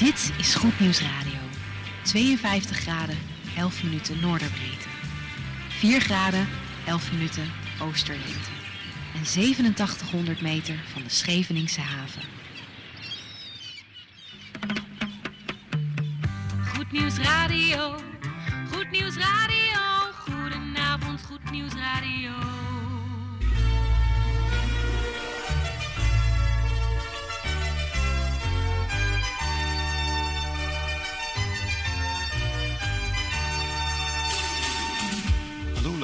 Dit is Goed Nieuws Radio. 52 graden, 11 minuten noorderbreedte. 4 graden, 11 minuten oosterlengte. En 8700 meter van de Scheveningse haven. Goed Nieuws Radio.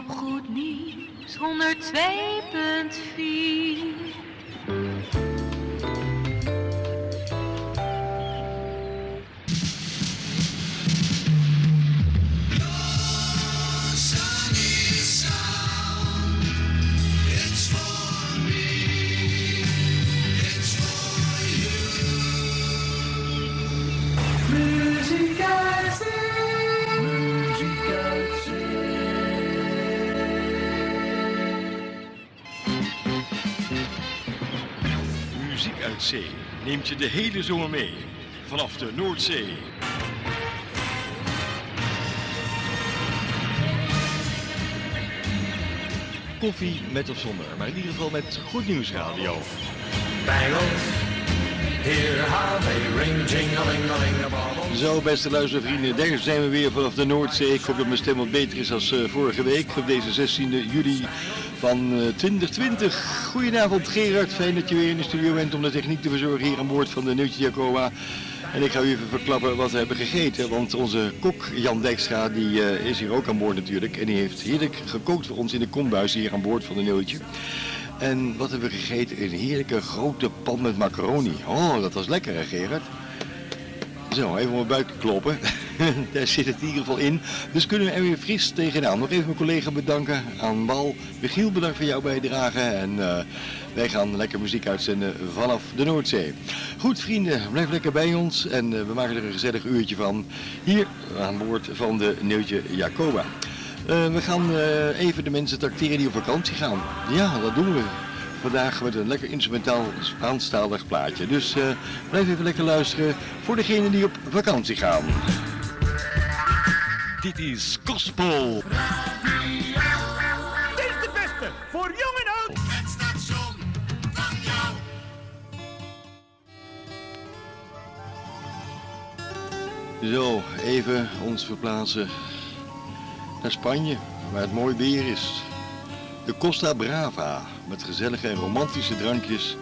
op Goed Nieuws 102.4 Muziek uit zee neemt je de hele zomer mee. Vanaf de Noordzee. Koffie met of zonder, maar in ieder geval met Goed Nieuws Radio. Bangles. Zo, beste luistervrienden, daar zijn we weer vanaf de Noordzee. Ik hoop dat mijn stem wat beter is als eh, vorige week, op deze 16 juli van eh, 2020. Goedenavond Gerard, fijn dat je weer in de studio bent om de techniek te verzorgen hier aan boord van de Neutje Jacoba. En ik ga u even verklappen wat we hebben gegeten, want onze kok Jan Dijkstra die eh, is hier ook aan boord natuurlijk. En die heeft heerlijk gekookt voor ons in de kombuis hier aan boord van de Neutje. En wat hebben we gegeten? Een heerlijke grote pan met macaroni. Oh, dat was lekker hè Gerard? Zo, even mijn buik kloppen. Daar zit het in ieder geval in. Dus kunnen we er weer fris tegenaan. Nog even mijn collega bedanken aan Wal. Michiel, bedankt voor jouw bijdrage. En eh, wij gaan lekker muziek uitzenden vanaf de Noordzee. Goed vrienden, blijf lekker bij ons. En eh, we maken er een gezellig uurtje van. Hier aan boord van de Neutje Jacoba. Eh, we gaan even de mensen tracteren die op vakantie gaan. Ja, dat doen we. Vandaag met een lekker instrumentaal Spaanstalig plaatje. Dus eh, blijf even lekker luisteren voor degenen die op vakantie gaan. Dit is Gospel. Dit is de beste voor jong en oud. Het station van jou. Zo, even ons verplaatsen naar Spanje, waar het mooi weer is. De Costa Brava, met gezellige en romantische drankjes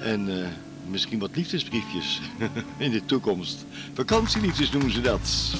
en eh, misschien wat liefdesbriefjes in de toekomst. Vakantieliefdes noemen ze dat.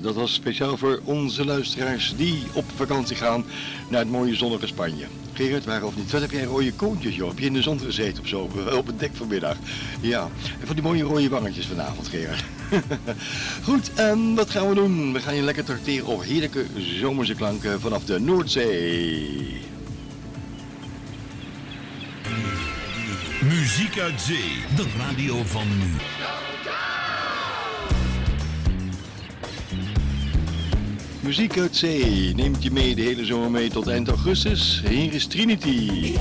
Dat was speciaal voor onze luisteraars die op vakantie gaan naar het mooie zonnige Spanje. Gerard, waar of niet? Wat heb jij rode koontjes, joh? Heb je in de zon gezeten of zo? Op het dek vanmiddag. Ja, en van die mooie rode wangetjes vanavond, Gerard. Goed, en wat gaan we doen? We gaan je lekker tracteren op heerlijke zomerse klanken vanaf de Noordzee. Muziek uit zee, de radio van nu. muziek uit zee. Neemt je mee de hele zomer mee tot eind augustus. Hier is Trinity.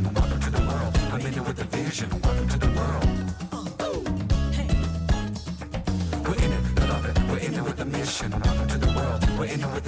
Welcome to the world. We're in it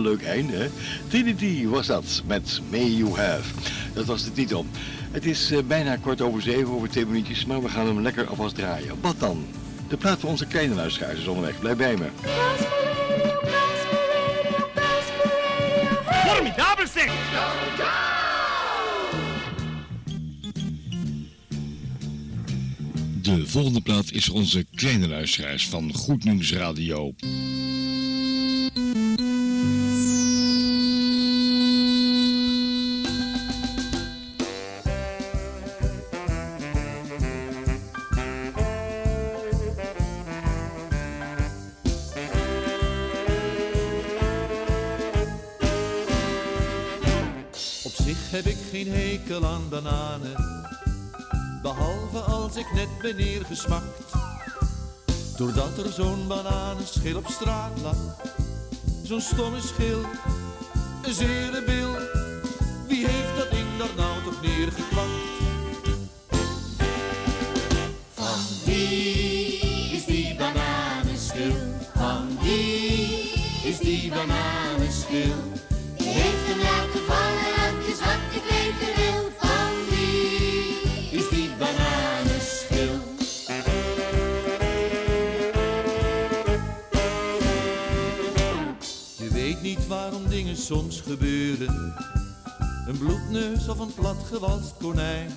leuk einde, hè? Trinity was dat, met May You Have. Dat was de titel. Het is eh, bijna kort over zeven, over twee minuutjes, maar we gaan hem lekker alvast draaien. Wat dan? De plaat voor onze kleine luisteraars is onderweg. Blijf bij me. Formidabel zeg! De volgende plaat is onze kleine luisteraars van Goed Nieuws Radio. Doordat er zo'n bananenschil op straat lag. Zo'n stomme schil, een zere bil. Wie heeft dat ding daar nou toch neergekwakt? Van wie is die bananenschil? Van wie is die bananenschil? Die heeft hem laten vallen. Soms gebeuren. Een bloedneus of een platgewalst konijn.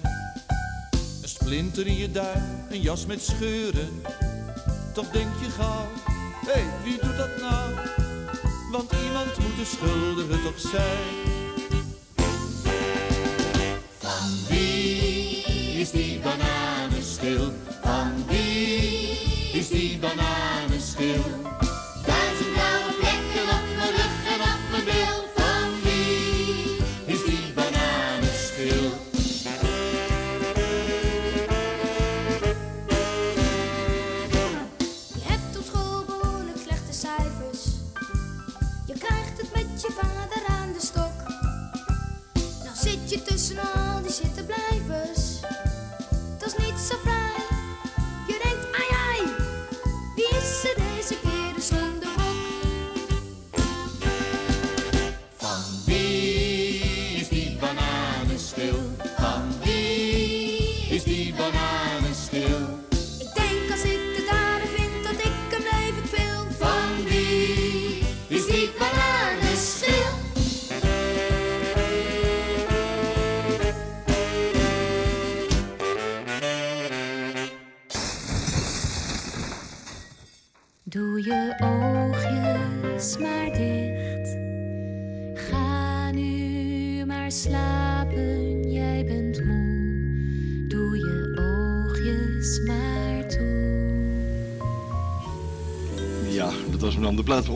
Een splinter in je duim, een jas met scheuren. Toch denk je gauw, hé, hey, wie doet dat nou? Want iemand moet de schuldige toch zijn.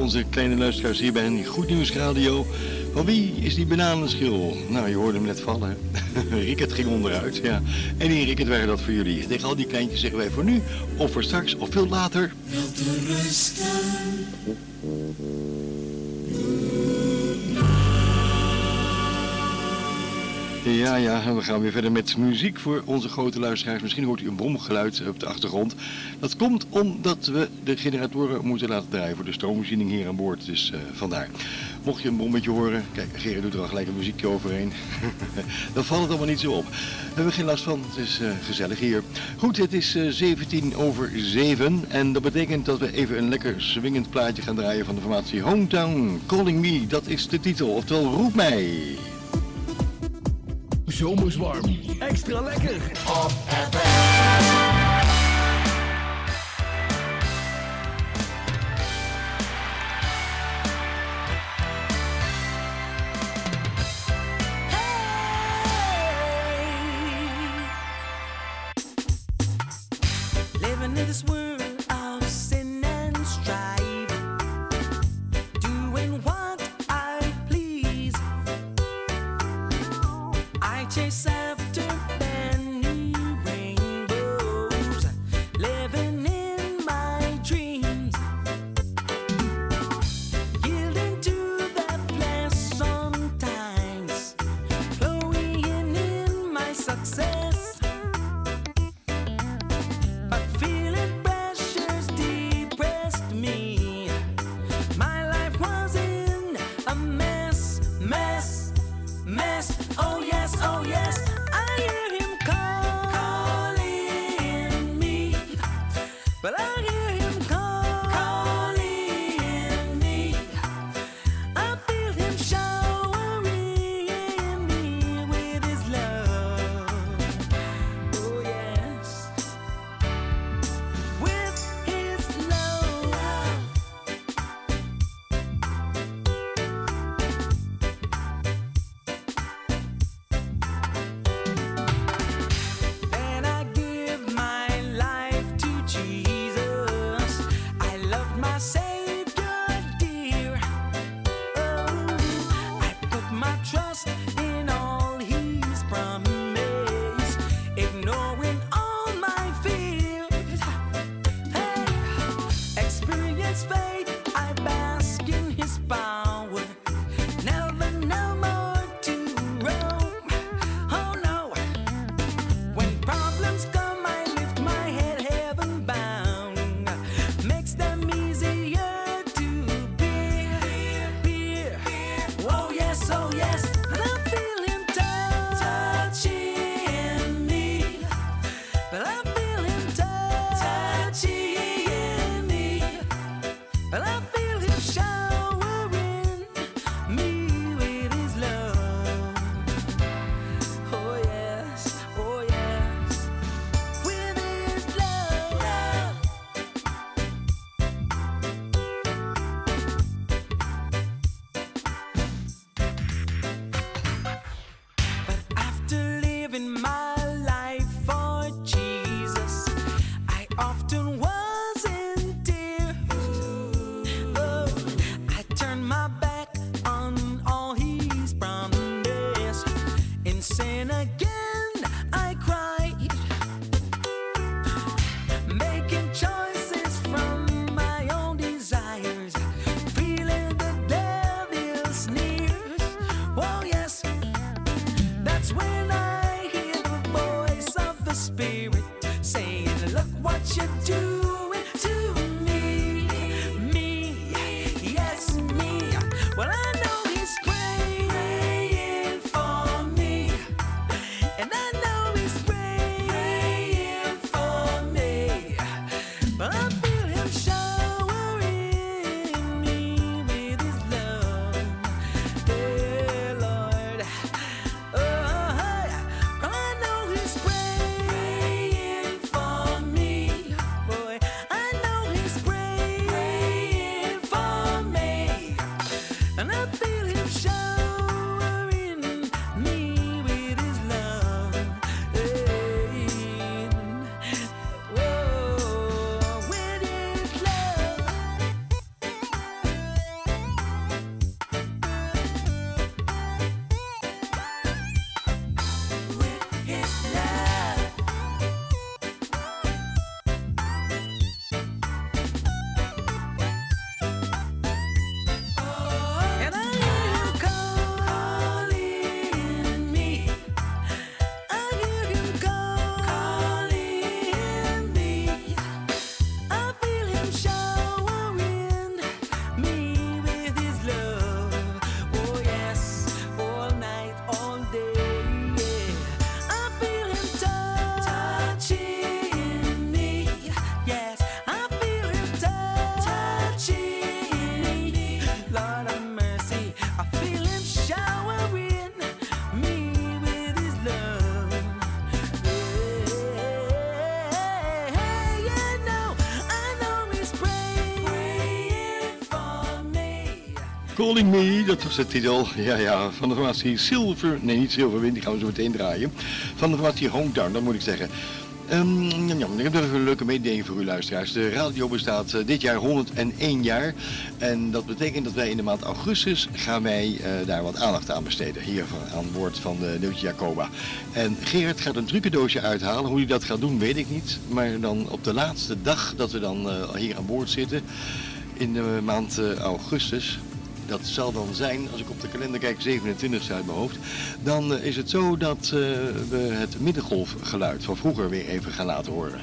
Onze kleine luisteraars hier bij Goed Nieuws Radio. Van wie is die bananenschil? Nou, je hoorde hem net vallen. Rickert ging onderuit, ja. En die Rickert waren dat voor jullie. Tegen al die kleintjes zeggen wij voor nu, of voor straks, of veel later. Ja, ja, we gaan weer verder met muziek voor onze grote luisteraars. Misschien hoort u een bromgeluid op de achtergrond. Dat komt omdat we de generatoren moeten laten draaien voor de stroomvoorziening hier aan boord. Dus eh, vandaar. Mocht je een brommetje horen, kijk, Gerard doet er al gelijk een muziekje overheen. Dan valt het allemaal niet zo op. Daar hebben we geen last van, het is eh, gezellig hier. Goed, het is eh, 17 over 7 en dat betekent dat we even een lekker swingend plaatje gaan draaien van de formatie Hometown Calling Me. Dat is de titel, oftewel Roep Mij. Zomers warm. Extra lekker. Living in Calling Me, dat was de titel. Ja, ja, van de formatie Silver. Nee, niet Silverwind, die gaan we zo meteen draaien. Van de formatie Hometown, dat moet ik zeggen. Ehm, jam, jam, ik heb nog een leuke mededeling voor u luisteraars. De radio bestaat eh, dit jaar 101 jaar. En dat betekent dat wij in de maand augustus gaan wij eh, daar wat aandacht aan besteden. Hier van, aan boord van de Neutje Jacoba. En Gerard gaat een trucendoosje uithalen. Hoe hij dat gaat doen, weet ik niet. Maar dan op de laatste dag dat we dan eh, hier aan boord zitten, in de maand augustus, dat zal dan zijn, als ik op de kalender kijk, 27 uit mijn hoofd. Dan eh, is het zo dat eh, we het middengolfgeluid van vroeger weer even gaan laten horen.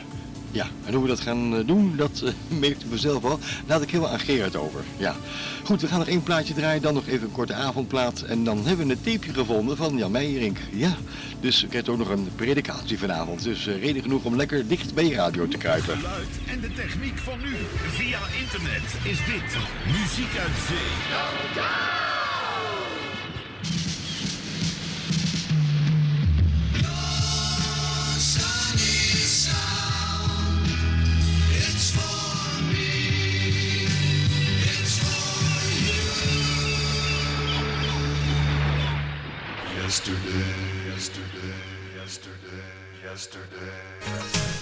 Ja, en hoe we dat gaan eh, doen, dat uh, merkt u vanzelf al. Laat ik heel aan Gerard over. Ja. Goed, we gaan nog één plaatje draaien, dan nog even een korte avondplaat. En dan hebben we een tapeje gevonden van Jan Meijerink. Ja, dus ik heb ook nog een predikatie vanavond. Dus eh, reden genoeg om lekker dicht bij je radio te kruipen. Geluid en de techniek van nu. Via internet is dit Muziek uit Zee. Yesterday,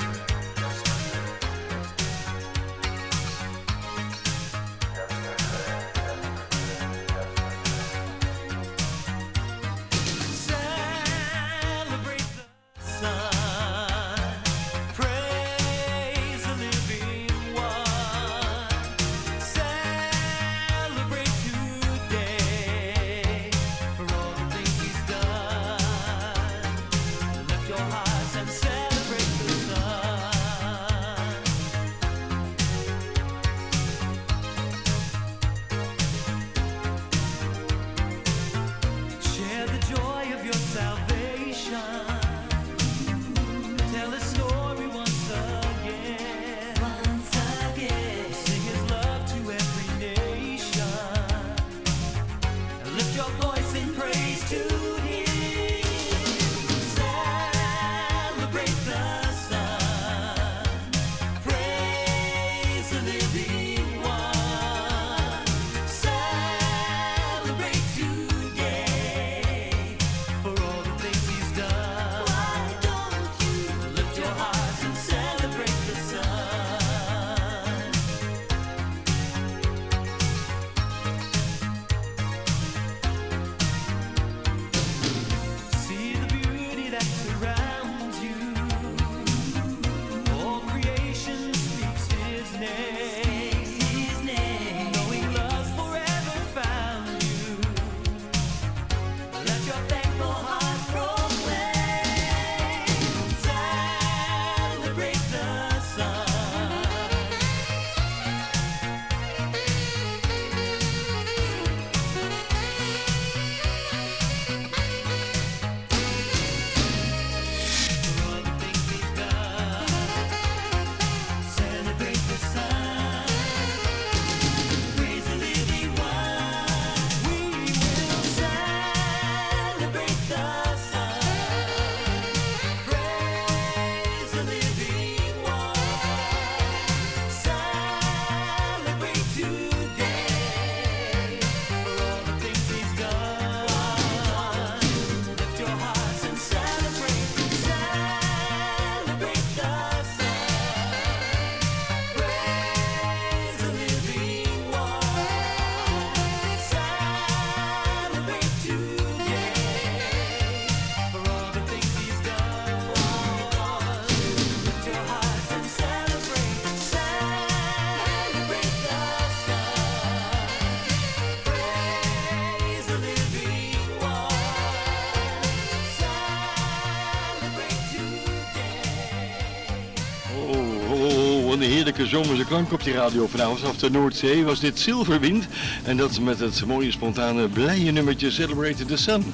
heerlijke zomerse klank op die radio vanavond vanaf de Noordzee was dit Zilverwind. En dat met het mooie spontane blije nummertje Celebrate the Sun.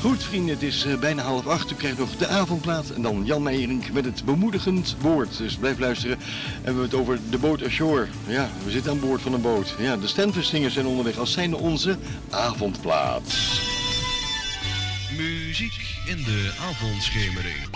Goed vrienden, het is eh, bijna half acht. U krijgt nog de avondplaat en dan Jan Meijering met het bemoedigend woord. Dus blijf luisteren. En we hebben het over de boot ashore. Ja, we zitten aan boord van een boot. Ja, de Stanford zijn onderweg als zijnde onze avondplaat. Muziek in de avondschemering.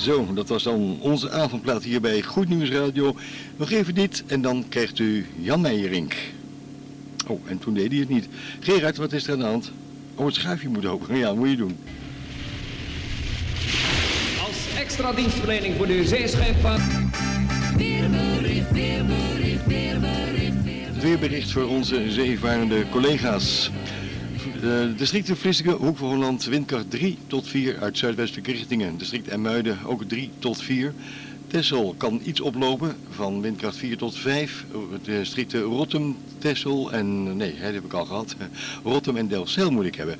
Zo, dat was dan onze avondplaat hier bij Goed Nieuws Radio. Nog even dit en dan krijgt u Jan Meijerink. Oh, en toen deed hij het niet. Gerard, wat is er aan de hand? Oh, het schuifje moet open. Ja, moet je doen. Als extra dienstverlening voor de zeescheepvaart. Weerbericht, weerbericht, weerbericht, weerbericht. Weerbericht voor onze zeevarende collega's. De districten Vlissingen, Hoek van Holland, windkracht 3 tot 4 uit zuidwestelijke richtingen. District Emuiden ook 3 tot 4. Tessel kan iets oplopen van windkracht 4 tot 5. De districten Rotterdam, Tessel en, nee, dat heb ik al gehad. Rotterdam en Delfzijl moet ik hebben.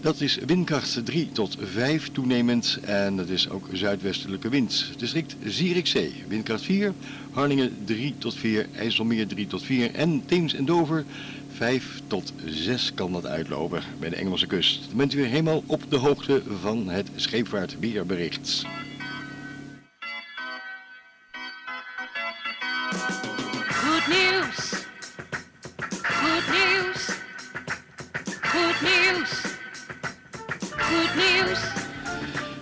Dat is windkracht 3 tot 5 toenemend en dat is ook zuidwestelijke wind. District Zierikzee, windkracht 4, Harlingen 3 tot 4, IJsselmeer 3 tot 4 en Theems en Dover 5 tot 6 kan dat uitlopen bij de Engelse kust. Dan bent u helemaal op de hoogte van het scheepvaartweerbericht. Goed nieuws. Goed nieuws. Goed nieuws. Goed nieuws.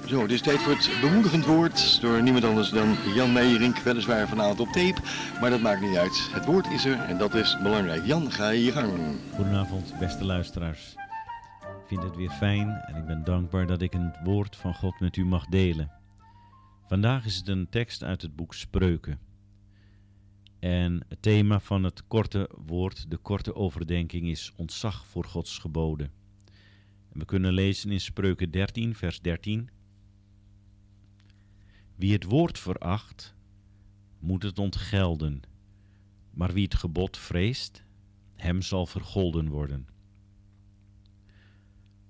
Zo, het is tijd voor het bemoedigend woord door niemand anders dan Jan Meijering. Weliswaar vanavond op tape, maar dat maakt niet uit. Het woord is er en dat is belangrijk. Jan, ga je gang. Goedenavond, beste luisteraars. Ik vind het weer fijn en ik ben dankbaar dat ik het woord van God met u mag delen. Vandaag is het een tekst uit het boek Spreuken. En het thema van het korte woord, de korte overdenking, is ontzag voor Gods geboden. we kunnen lezen in Spreuken 13, vers 13. Wie het woord veracht, moet het ontgelden. Maar wie het gebod vreest, hem zal vergolden worden.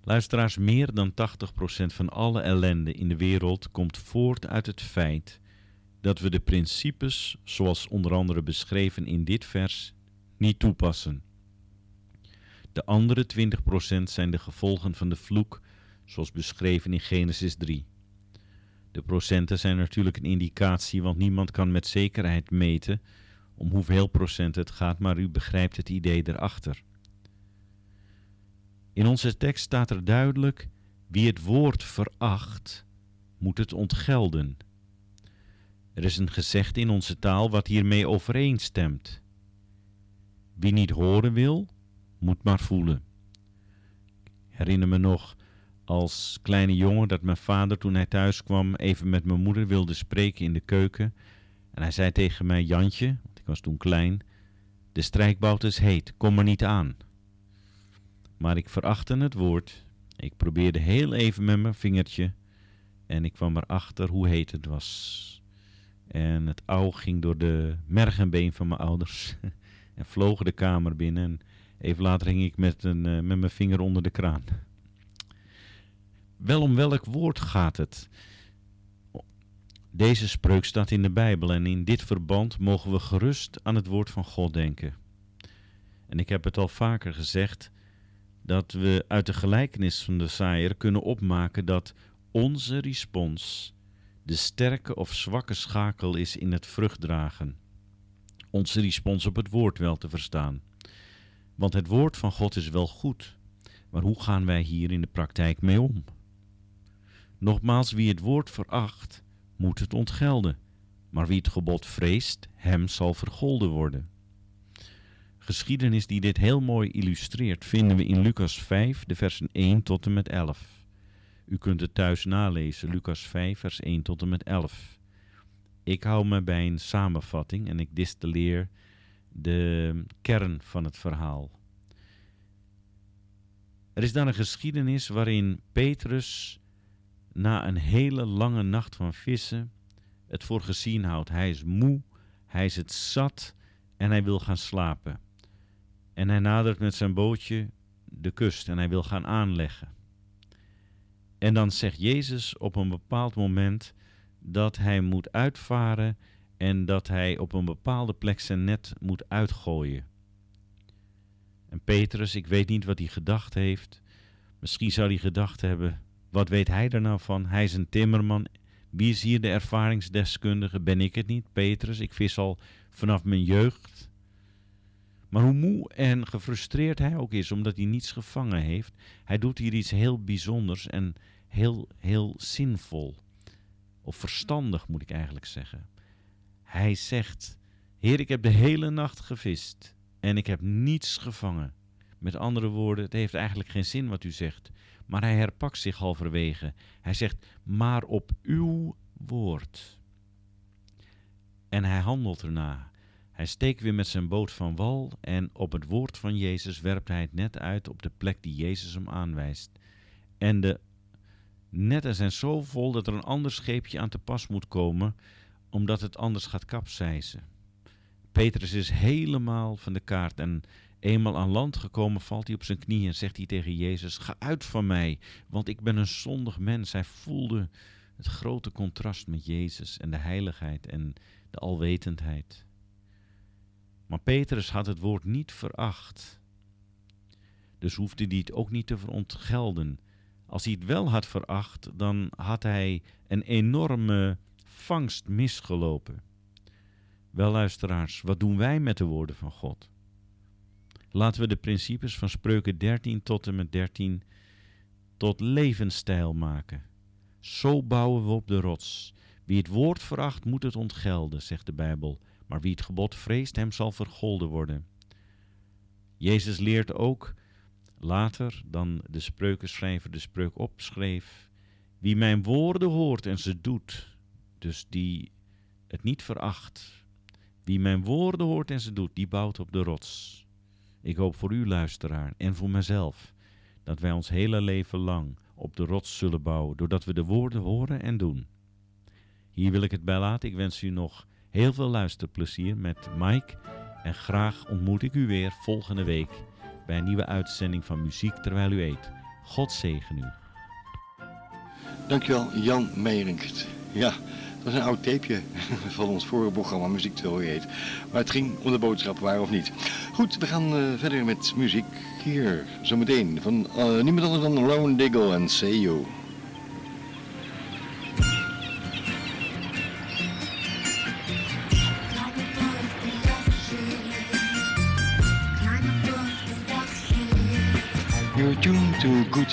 Luisteraars, meer dan 80% van alle ellende in de wereld komt voort uit het feit dat we de principes, zoals onder andere beschreven in dit vers, niet toepassen. De andere 20% zijn de gevolgen van de vloek, zoals beschreven in Genesis 3. De procenten zijn natuurlijk een indicatie, want niemand kan met zekerheid meten om hoeveel procent het gaat, maar u begrijpt het idee erachter. In onze tekst staat er duidelijk: wie het woord veracht, moet het ontgelden. Er is een gezegde in onze taal wat hiermee overeenstemt. Wie niet horen wil, moet maar voelen. Ik herinner me nog als kleine jongen dat mijn vader toen hij thuis kwam even met mijn moeder wilde spreken in de keuken. En hij zei tegen mij, Jantje, want ik was toen klein, de strijkbout is heet, kom er niet aan. Maar ik verachtte het woord. Ik probeerde heel even met mijn vingertje en ik kwam erachter hoe heet het was. En het ouw ging door de merg en been van mijn ouders en vloog de kamer binnen. En even later hing ik met, een, uh, met mijn vinger onder de kraan. Wel om welk woord gaat het? Deze spreuk staat in de Bijbel en in dit verband mogen we gerust aan het woord van God denken. En ik heb het al vaker gezegd dat we uit de gelijkenis van de zaaier kunnen opmaken dat onze respons de sterke of zwakke schakel is in het vruchtdragen. Onze respons op het woord wel te verstaan. Want het woord van God is wel goed, maar hoe gaan wij hier in de praktijk mee om? Nogmaals, wie het woord veracht, moet het ontgelden, maar wie het gebod vreest, hem zal vergolden worden. Geschiedenis die dit heel mooi illustreert vinden we in Lucas 5, de versen 1 tot en met 11. U kunt het thuis nalezen, Lucas 5, vers 1 tot en met 11. Ik hou me bij een samenvatting en ik distilleer de kern van het verhaal. Er is dan een geschiedenis waarin Petrus na een hele lange nacht van vissen het voor gezien houdt. Hij is moe, hij is het zat en hij wil gaan slapen. En hij nadert met zijn bootje de kust en hij wil gaan aanleggen. En dan zegt Jezus op een bepaald moment dat hij moet uitvaren en dat hij op een bepaalde plek zijn net moet uitgooien. En Petrus, ik weet niet wat hij gedacht heeft. Misschien zou hij gedacht hebben, wat weet hij er nou van? Hij is een timmerman. Wie is hier de ervaringsdeskundige? Ben ik het niet, Petrus? Ik vis al vanaf mijn jeugd. Maar hoe moe en gefrustreerd hij ook is, omdat hij niets gevangen heeft, hij doet hier iets heel bijzonders en heel, heel zinvol. Of verstandig moet ik eigenlijk zeggen. Hij zegt: Heer, ik heb de hele nacht gevist en ik heb niets gevangen. Met andere woorden, het heeft eigenlijk geen zin wat u zegt. Maar hij herpakt zich halverwege. Hij zegt: Maar op uw woord. En hij handelt erna. Hij steekt weer met zijn boot van wal en op het woord van Jezus werpt hij het net uit op de plek die Jezus hem aanwijst. En de netten zijn zo vol dat er een ander scheepje aan te pas moet komen, omdat het anders gaat kapseizen. Petrus is helemaal van de kaart en eenmaal aan land gekomen valt hij op zijn knieën en zegt hij tegen Jezus, ga uit van mij, want ik ben een zondig mens. Hij voelde het grote contrast met Jezus en de heiligheid en de alwetendheid. Maar Petrus had het woord niet veracht. Dus hoefde hij het ook niet te verontgelden. Als hij het wel had veracht, dan had hij een enorme vangst misgelopen. Wel luisteraars, wat doen wij met de woorden van God? Laten we de principes van Spreuken 13 tot en met 13 tot levensstijl maken. Zo bouwen we op de rots. Wie het woord veracht, moet het ontgelden, zegt de Bijbel. Maar wie het gebod vreest, hem zal vergolden worden. Jezus leert ook later dan de spreukenschrijver de spreuk opschreef. Wie mijn woorden hoort en ze doet, dus die het niet veracht. Wie mijn woorden hoort en ze doet, die bouwt op de rots. Ik hoop voor u, luisteraar, en voor mezelf, dat wij ons hele leven lang op de rots zullen bouwen, doordat we de woorden horen en doen. Hier wil ik het bij laten. Ik wens u nog heel veel luisterplezier met Mike. En graag ontmoet ik u weer volgende week bij een nieuwe uitzending van Muziek Terwijl U Eet. God zegen u. Dankjewel, Jan Meerinkert. Ja. Dat is een oud tapeje van ons vorige programma, Muziek Theorie heet. Maar het ging om de boodschap, waar of niet. Goed, we gaan eh, verder met muziek hier, zometeen. Van eh, niemand anders dan Lone Diggle en Say You.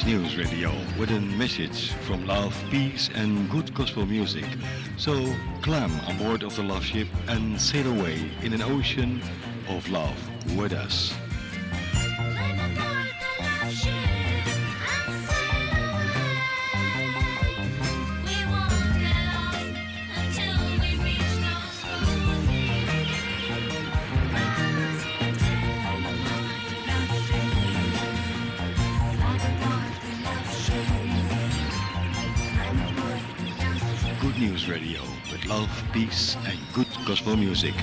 News Radio with a message from love, peace and good gospel music. So climb on board of the love ship and sail away in an ocean of love with us. of peace and good gospel music.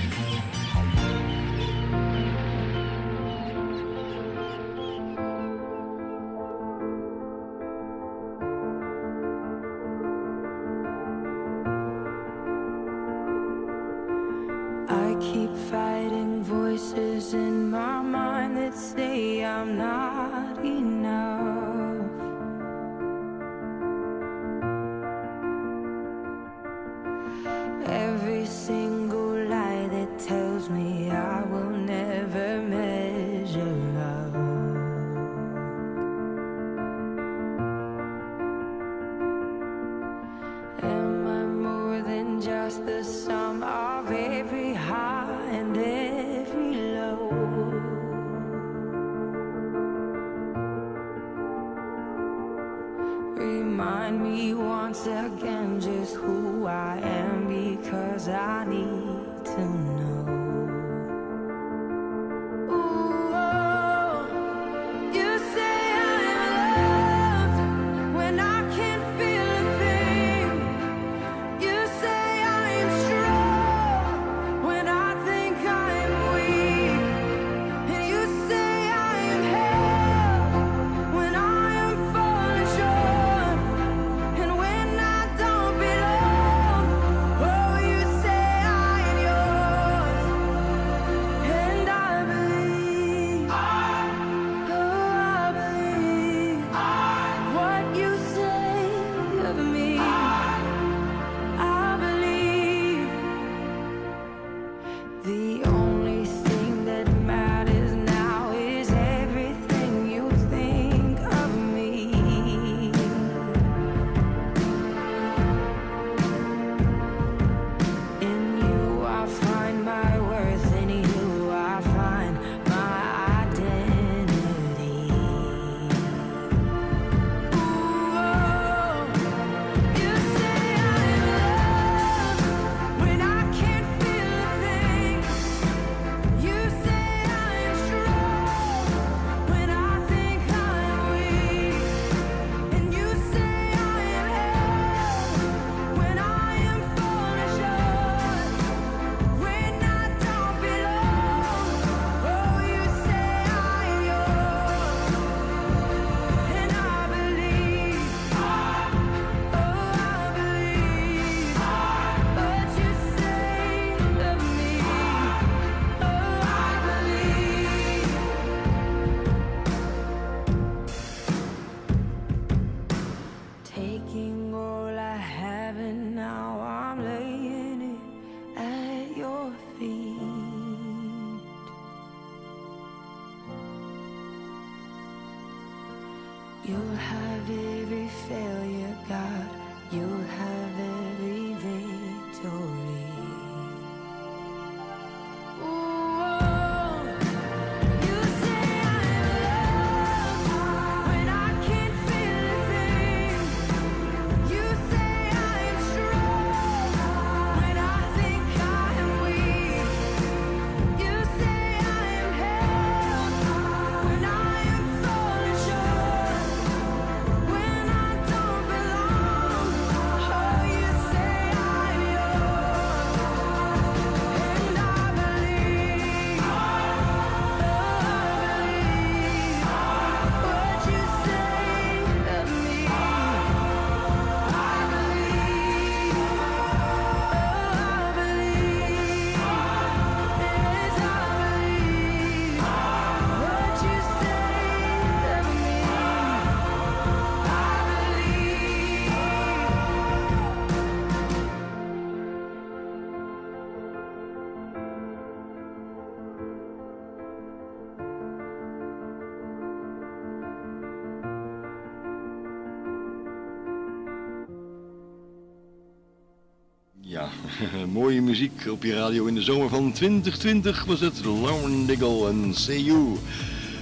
Mooie muziek op je radio in de zomer van 2020 was het Lauren Diggle en Say You.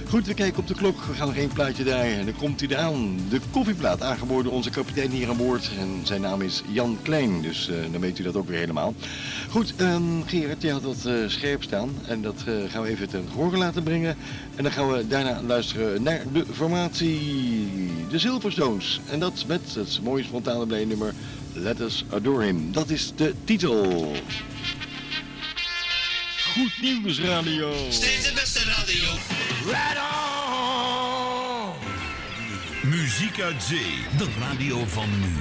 Goed, we kijken op de klok. We gaan nog één plaatje draaien. En dan komt hij eraan. De koffieplaat, aangeboden onze kapitein hier aan boord. En zijn naam is Jan Klein, dus eh, dan weet u dat ook weer helemaal. Goed, ehm, Gerard, je had dat eh, scherp staan. En dat eh, gaan we even ten gehoor laten brengen. En dan gaan we daarna luisteren naar de formatie De Silverstones. En dat met het mooie spontane blij nummer Let Us Adore Him. Dat is de titel. Goed nieuws radio. Steeds de beste radio. Right on! Muziek uit zee. De radio van nu.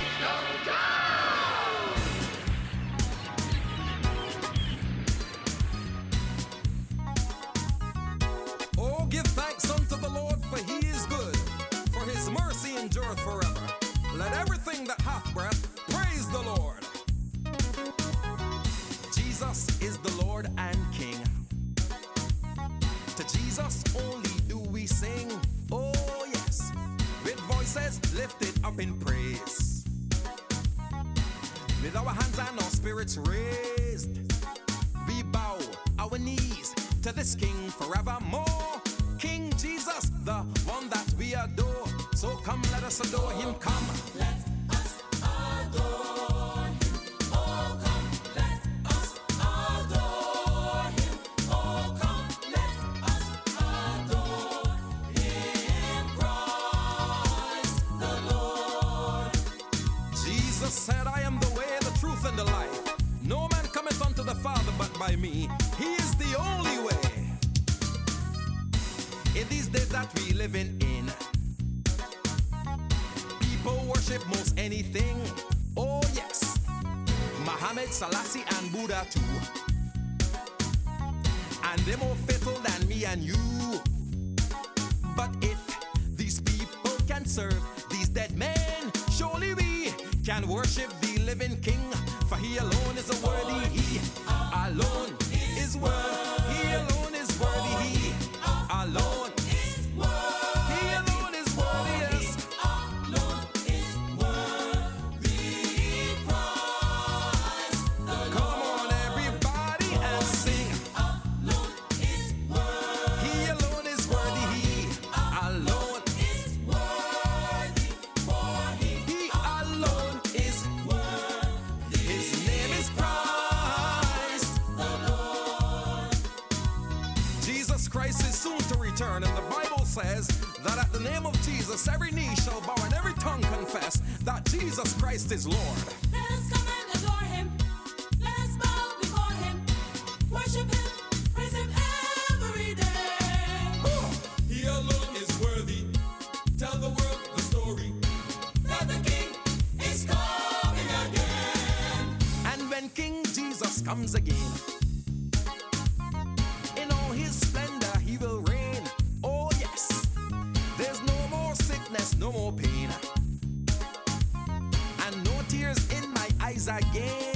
I gave.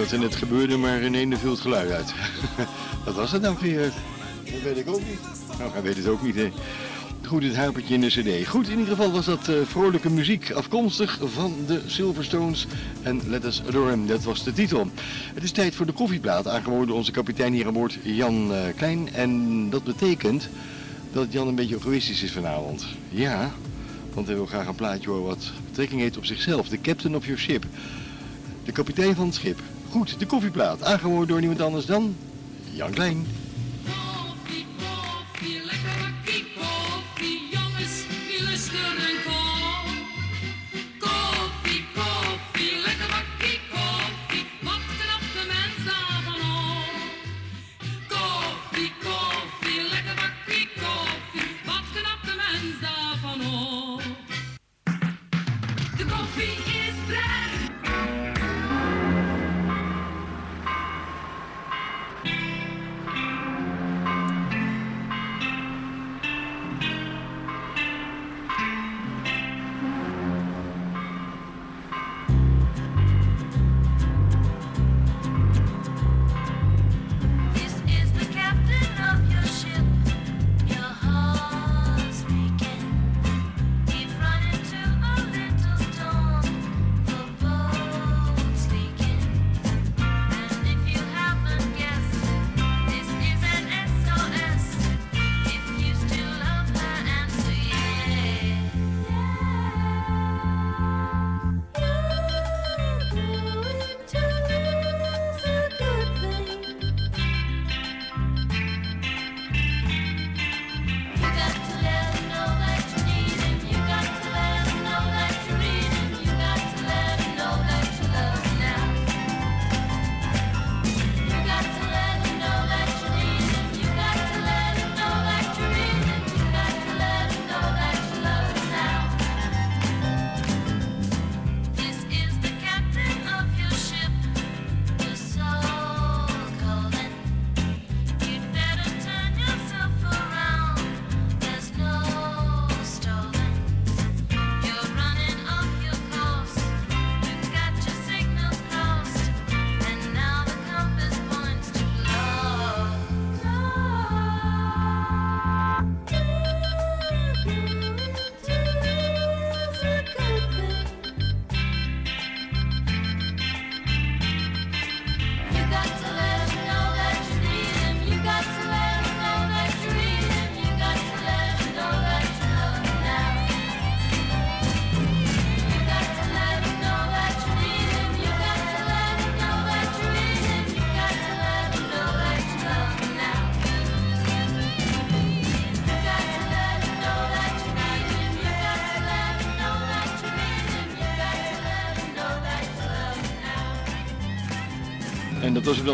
Wat er net gebeurde, maar René viel het geluid uit. wat was het dan, Gerard? Dat weet ik ook niet. Nou, hij weet het ook niet, hè. Goed, het huipertje in de cd. Goed, in ieder geval was dat eh, vrolijke muziek afkomstig van de Silverstones en Let Us Adore Him. Dat was de titel. Het is tijd voor de koffieplaat, aangeboden door onze kapitein hier aan boord, Jan eh, Klein. En dat betekent dat Jan een beetje egoïstisch is vanavond. Ja, want hij wil graag een plaatje horen wat betrekking heeft op zichzelf. De captain of your ship. De kapitein van het schip. Goed, de koffieplaat, aangeboden door niemand anders dan Jan Klein.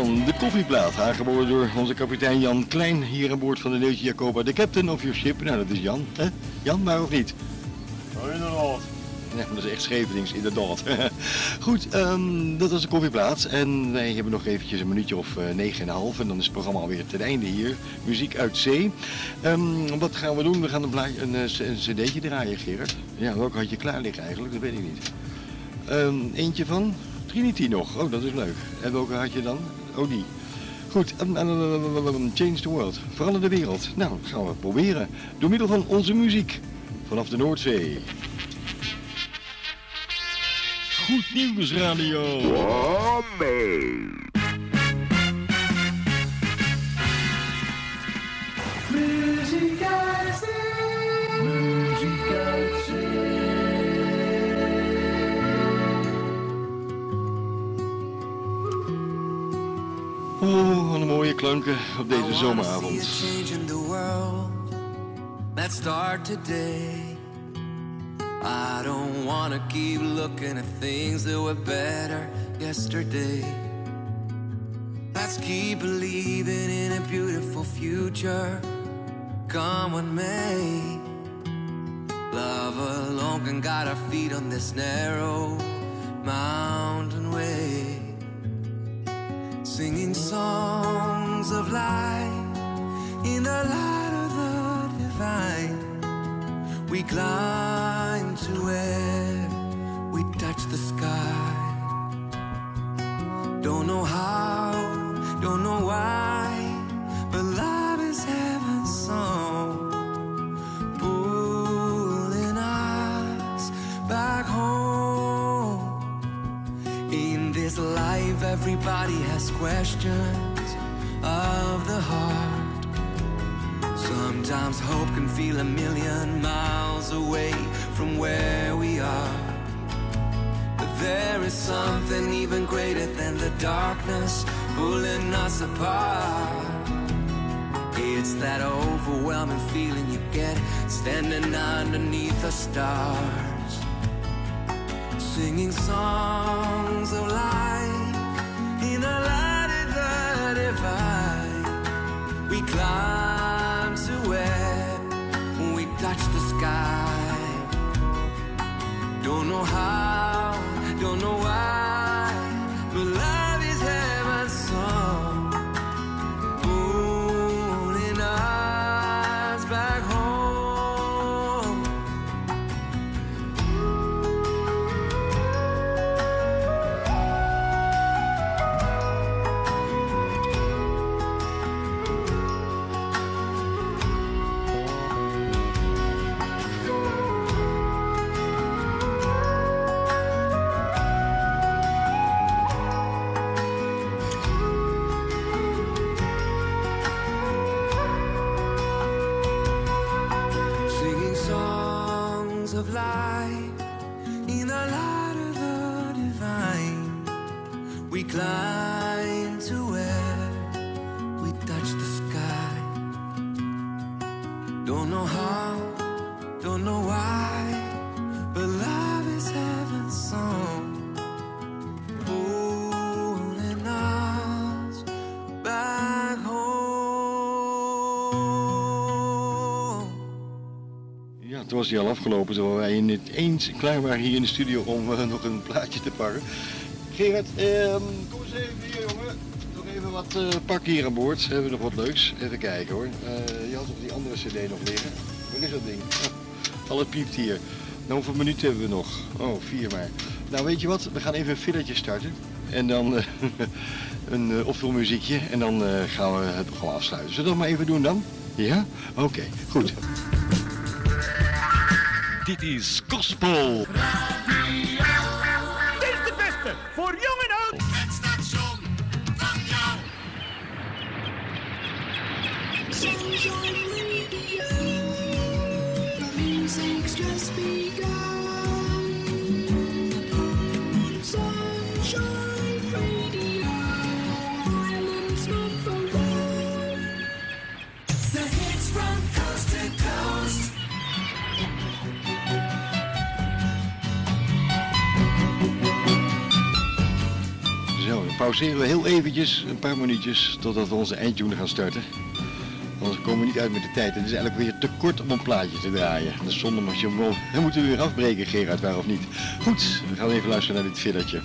Dan de koffieplaat, aangeboden door onze kapitein Jan Klein hier aan boord van de Neutje Jacoba. De captain of your ship, nou dat is Jan, hè? Jan, maar of niet? inderdaad. Ja, dat is echt Schevenings, inderdaad. Goed, ehm, dat was de koffieplaats. En wij hebben nog eventjes een minuutje of eh, negen en een half. En dan is het programma alweer ten einde hier. Muziek uit zee. Ehm, wat gaan we doen? We gaan een, eh, een cd'tje draaien, Gerard. Ja, welke had je klaar liggen eigenlijk? Dat weet ik niet. Ehm, eentje van Trinity nog. Oh, dat is leuk. En welke had je dan? Oh, die. Goed, change the world. Verander de wereld. Nou, gaan we proberen. Door middel van onze muziek. Vanaf de Noordzee. Goed Nieuws Radio. Oh, wat een mooie klanken op deze zomeravond. Let's start today. I don't wanna keep looking at things that were better yesterday. Let's keep believing in a beautiful future. Come what may. Love alone can guide our feet on this narrow mountain way. Singing songs of light in the light of the divine. We climb to where we touch the sky. Don't know how, don't know why, everybody has questions of the heart. Sometimes hope can feel a million miles away from where we are. But there is something even greater than the darkness pulling us apart. It's that overwhelming feeling you get standing underneath the stars singing songs of life climb to where we touch the sky. Don't know how, was hij al afgelopen, terwijl wij niet eens klaar waren hier in de studio om eh, nog een plaatje te pakken. Gerard, ehm, kom eens even hier jongen. Nog even wat eh, pakken hier aan boord. Hebben we nog wat leuks? Even kijken hoor. Eh, je had toch die andere cd nog liggen? Waar is dat ding? Oh, alles piept hier. Nou, hoeveel minuten hebben we nog? Oh, vier maar. Nou, weet je wat? We gaan even een filletje starten. En dan een uh, opvulmuziekje. En dan gaan we het programma afsluiten. Zullen we dat maar even doen dan? Ja? Oké, goed. Dit is Gospel. Pauzeren we heel eventjes, een paar minuutjes, totdat we onze eindtune gaan starten. Anders komen we niet uit met de tijd. Het is eigenlijk weer te kort om een plaatje te draaien. Dat is zonde als je hem wil. Dan moeten we weer afbreken, Gerard, waar of niet. Goed, we gaan even luisteren naar dit fillertje.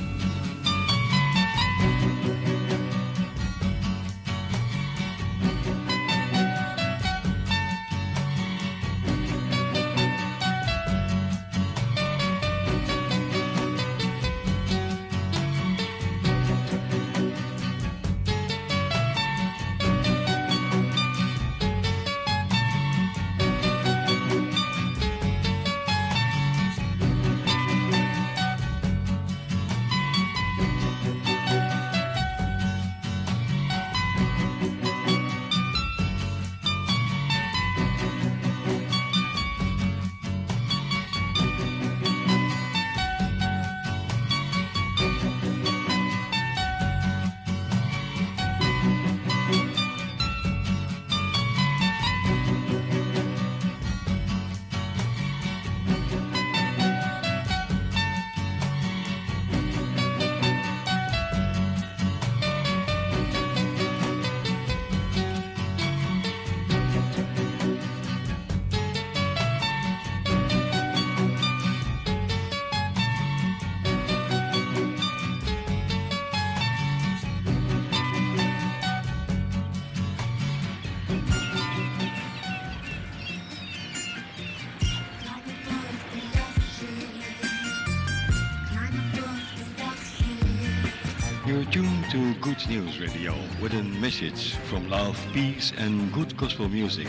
You're tuned to Good News Radio with a message from love, peace and good gospel music.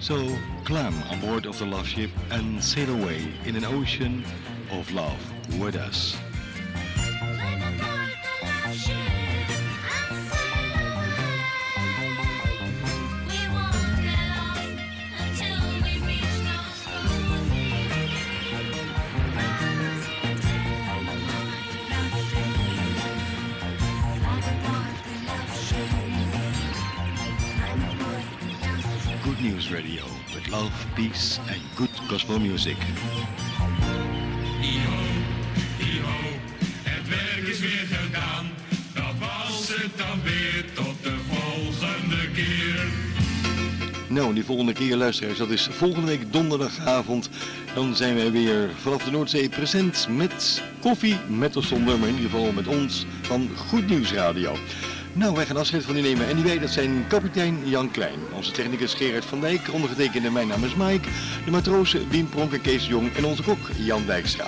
So climb on board of the love ship and sail away in an ocean of love with us. Peace and good gospel music. Iho, iho, het werk is weer gedaan. Dat was het dan weer tot de volgende keer. Nou, die volgende keer luisteraars, dat is volgende week donderdagavond. Dan zijn wij weer vanaf de Noordzee present met koffie, met of zonder, maar in ieder geval met ons van Goed Nieuws Radio. Nou, wij gaan afscheid van u nemen. En die wij, dat zijn kapitein Jan Klein. Onze technicus Gerard van Dijk, ondergetekende mijn naam is Mike. De matrozen Wim Pronk en Kees Jong en onze kok Jan Dijkstra.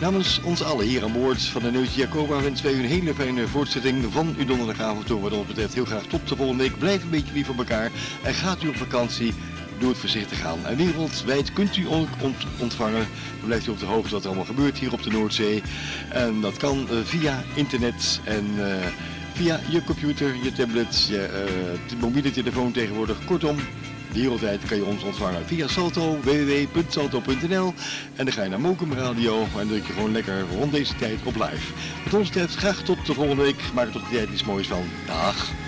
Namens ons allen hier aan boord van de Neutje Jacoba wensen wij u een hele fijne voortzetting van uw donderdagavond toe. Wat ons betreft heel graag tot de volgende week. Blijf een beetje lief voor elkaar en gaat u op vakantie. Doe het voorzichtig aan. En wereldwijd kunt u ook ont- ontvangen. Dan blijft u op de hoogte wat er allemaal gebeurt hier op de Noordzee. En dat kan eh, via internet en eh, via je computer, je tablet, je eh, mobiele telefoon tegenwoordig. Kortom, wereldwijd kan je ons ontvangen via Salto, www.salto.nl. En dan ga je naar Mokum Radio en druk je gewoon lekker rond deze tijd op live. Wat ons betreft graag tot de volgende week. Maak er tot die tijd iets moois van. Dag.